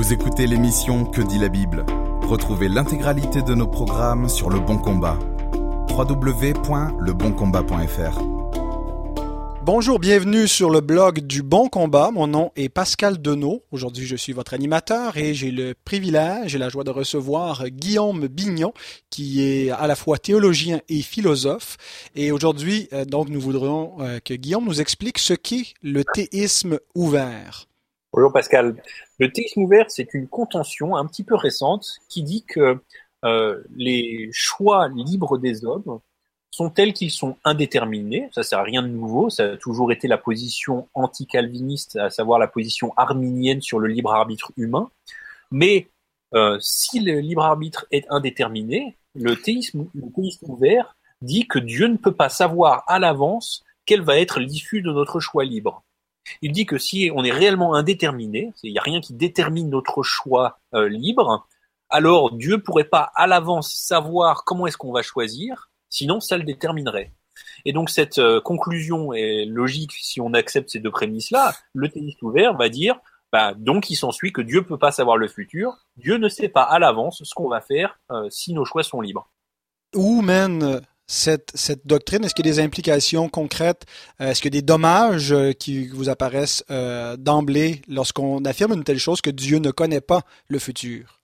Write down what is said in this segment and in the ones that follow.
Vous écoutez l'émission Que dit la Bible Retrouvez l'intégralité de nos programmes sur Le Bon Combat. www.leboncombat.fr Bonjour, bienvenue sur le blog du Bon Combat. Mon nom est Pascal Denot. Aujourd'hui, je suis votre animateur et j'ai le privilège et la joie de recevoir Guillaume Bignon, qui est à la fois théologien et philosophe. Et aujourd'hui, euh, donc, nous voudrions euh, que Guillaume nous explique ce qu'est le théisme ouvert. Bonjour Pascal. Le théisme ouvert, c'est une contention un petit peu récente qui dit que euh, les choix libres des hommes sont tels qu'ils sont indéterminés. Ça, c'est rien de nouveau. Ça a toujours été la position anti-calviniste, à savoir la position arminienne sur le libre arbitre humain. Mais euh, si le libre arbitre est indéterminé, le théisme, ouvert dit que Dieu ne peut pas savoir à l'avance quel va être l'issue de notre choix libre. Il dit que si on est réellement indéterminé, il n'y a rien qui détermine notre choix euh, libre, alors Dieu pourrait pas à l'avance savoir comment est-ce qu'on va choisir, Sinon, ça le déterminerait. Et donc cette euh, conclusion est logique si on accepte ces deux prémices-là. Le théiste ouvert va dire, bah, donc il s'ensuit que Dieu peut pas savoir le futur. Dieu ne sait pas à l'avance ce qu'on va faire euh, si nos choix sont libres. Cette, doctrine? Est-ce qu'il y a des implications concrètes? Euh, Est-ce qu'il y a des dommages qui vous apparaissent d'emblée lorsqu'on affirme une telle chose que Dieu ne connaît pas le futur?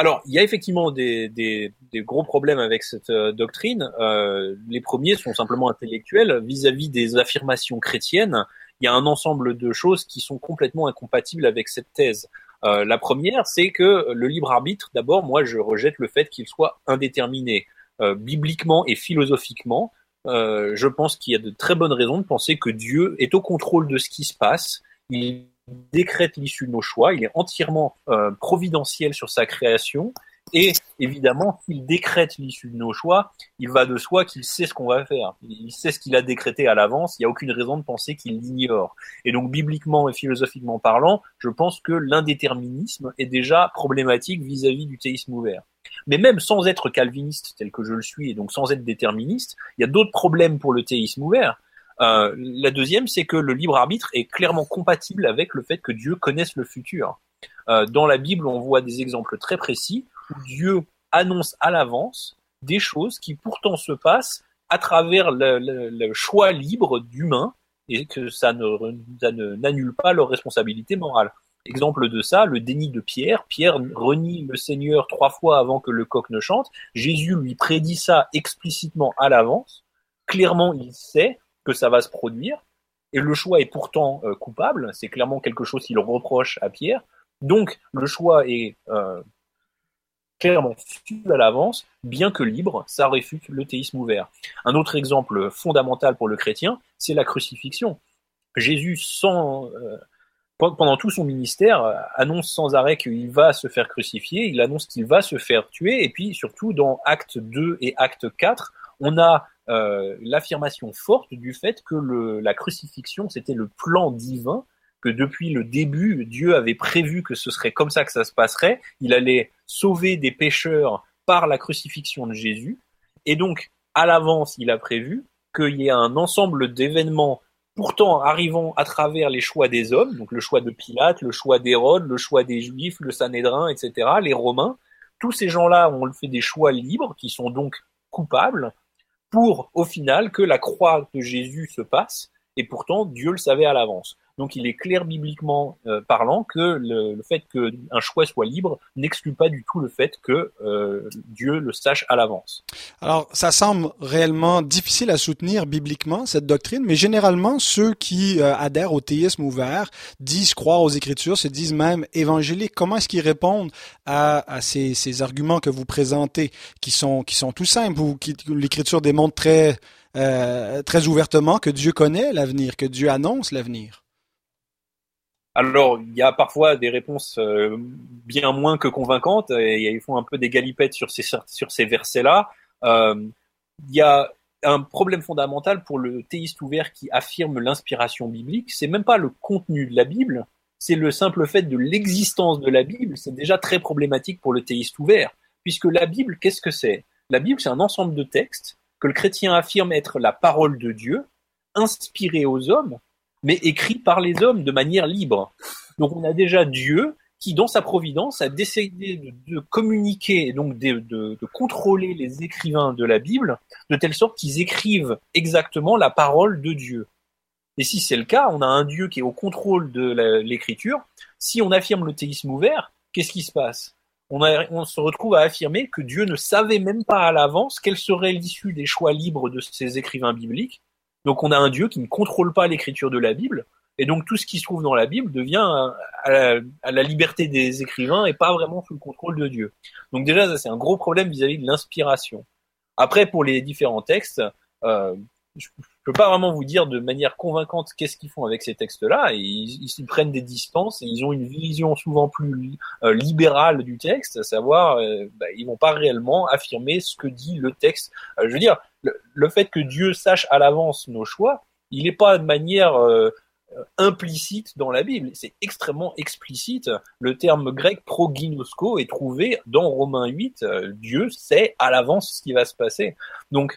Alors, il y a effectivement des, gros problèmes avec cette euh, doctrine. Euh, les premiers sont simplement intellectuels vis-à-vis des affirmations chrétiennes. Il y a un ensemble de choses qui sont complètement incompatibles avec cette thèse. Euh, la première, c'est que le libre arbitre, d'abord, moi, je rejette le fait qu'il soit indéterminé. Euh, bibliquement et philosophiquement, euh, je pense qu'il y a de très bonnes raisons de penser que Dieu est au contrôle de ce qui se passe. Il décrète l'issue de nos choix, il est entièrement euh, providentiel sur sa création, et évidemment, s'il décrète l'issue de nos choix, il va de soi qu'il sait ce qu'on va faire. Il sait ce qu'il a décrété à l'avance, il n'y a aucune raison de penser qu'il l'ignore. Et donc, bibliquement et philosophiquement parlant, je pense que l'indéterminisme est déjà problématique vis-à-vis -vis du théisme ouvert. Mais même sans être calviniste tel que je le suis, et donc sans être déterministe, il y a d'autres problèmes pour le théisme ouvert. Euh, la deuxième, c'est que le libre arbitre est clairement compatible avec le fait que Dieu connaisse le futur. Euh, dans la Bible, on voit des exemples très précis où Dieu annonce à l'avance des choses qui pourtant se passent à travers le, choix libre d'humains et que ça ne n'annule pas leur responsabilité morale. Exemple de ça, le déni de Pierre. Pierre renie le Seigneur trois fois avant que le coq ne chante. Jésus lui prédit ça explicitement à l'avance. Clairement, il sait que ça va se produire. Et le choix est pourtant euh, coupable. C'est clairement quelque chose qu'il reproche à Pierre. Donc le choix est euh, clairement fichu à l'avance, bien que libre, ça réfute le théisme ouvert. Un autre exemple fondamental pour le chrétien, c'est la crucifixion. Jésus, sans, euh, pendant tout son ministère, annonce sans arrêt qu'il va se faire crucifier, il annonce qu'il va se faire tuer, et puis surtout dans Acte 2 et Acte 4, on a euh, l'affirmation forte du fait que le, la crucifixion, c'était le plan divin, que depuis le début, Dieu avait prévu que ce serait comme ça que ça se passerait. Il allait sauver des pécheurs par la crucifixion de Jésus. Et donc, à l'avance, il a prévu qu'il y ait un ensemble d'événements pourtant arrivant à travers les choix des hommes, donc le choix de Pilate, le choix d'Hérode, le choix des Juifs, le Sanhédrin, etc., les Romains, tous ces gens-là ont fait des choix libres qui sont donc coupables pour au final que la croix de Jésus se passe, et pourtant Dieu le savait à l'avance. Donc il est clair bibliquement euh, parlant que le, le fait qu'un choix soit libre n'exclut pas du tout le fait que euh, Dieu le sache à l'avance. Alors ça semble réellement difficile à soutenir bibliquement cette doctrine, mais généralement ceux qui euh, adhèrent au théisme ouvert disent croire aux Écritures, se disent même évangéliques. Comment est-ce qu'ils répondent à, à ces, ces, arguments que vous présentez, qui sont qui sont tout simples ou qui l'Écriture démontre très euh, très ouvertement que Dieu connaît l'avenir, que Dieu annonce l'avenir? Alors, il y a parfois des réponses euh, bien moins que convaincantes, et ils font un peu des galipettes sur ces, sur ces versets-là. Euh, il y a un problème fondamental pour le théiste ouvert qui affirme l'inspiration biblique, c'est même pas le contenu de la Bible, c'est le simple fait de l'existence de la Bible, c'est déjà très problématique pour le théiste ouvert, puisque la Bible, qu'est-ce que c'est? La Bible, c'est un ensemble de textes que le chrétien affirme être la parole de Dieu, inspirée aux hommes, mais écrit par les hommes de manière libre. Donc on a déjà Dieu qui, dans sa providence, a décidé de, communiquer, donc de, de, de, contrôler les écrivains de la Bible, de telle sorte qu'ils écrivent exactement la parole de Dieu. Et si c'est le cas, on a un Dieu qui est au contrôle de l'écriture. Si on affirme le théisme ouvert, qu'est-ce qui se passe? On, on, se retrouve à affirmer que Dieu ne savait même pas à l'avance quelle serait l'issue des choix libres de ces écrivains bibliques. Donc on a un Dieu qui ne contrôle pas l'écriture de la Bible, et donc tout ce qui se trouve dans la Bible devient à la, liberté des écrivains et pas vraiment sous le contrôle de Dieu. Donc déjà, ça c'est un gros problème vis-à-vis de l'inspiration. Après, pour les différents textes, euh, je peux pas vraiment vous dire de manière convaincante qu'est-ce qu'ils font avec ces textes-là. Ils, ils, prennent des distances et ils ont une vision souvent plus euh, libérale du texte, à savoir, euh, bah, ils vont pas réellement affirmer ce que dit le texte. Euh, je veux dire, le, fait que Dieu sache à l'avance nos choix, il n'est pas de manière euh, implicite dans la Bible, c'est extrêmement explicite. Le terme grec proginosko est trouvé dans Romains 8. Euh, Dieu sait à l'avance ce qui va se passer. Donc,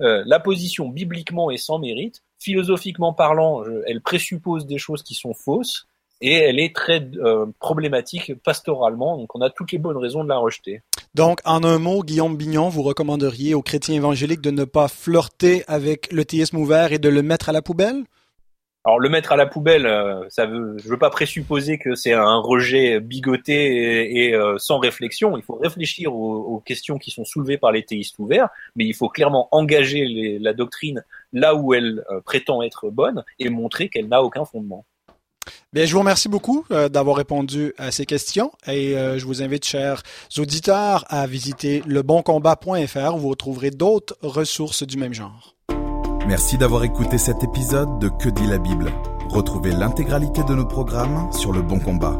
euh, la position bibliquement est sans mérite. Philosophiquement parlant, elle présuppose des choses qui sont fausses et elle est très problématique pastoralement. Donc, on a toutes les bonnes raisons de la rejeter. Donc, en un mot, Guillaume Bignon, vous recommanderiez aux chrétiens évangéliques de ne pas flirter avec le théisme ouvert et de le mettre à la poubelle? Alors le mettre à la poubelle, euh, ça veut, je veux pas présupposer que c'est un rejet bigoté et, euh, sans réflexion. Il faut réfléchir aux, questions qui sont soulevées par les théistes ouverts, mais il faut clairement engager la doctrine là où elle euh, prétend être bonne et montrer qu'elle n'a aucun fondement. Bien, je vous remercie beaucoup d'avoir répondu à ces questions et je vous invite, chers auditeurs, à visiter leboncombat.fr où vous retrouverez d'autres ressources du même genre. Merci d'avoir écouté cet épisode de Que dit la Bible. Retrouvez l'intégralité de nos programmes sur Le Bon Combat.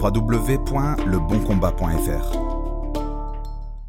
www.leboncombat.fr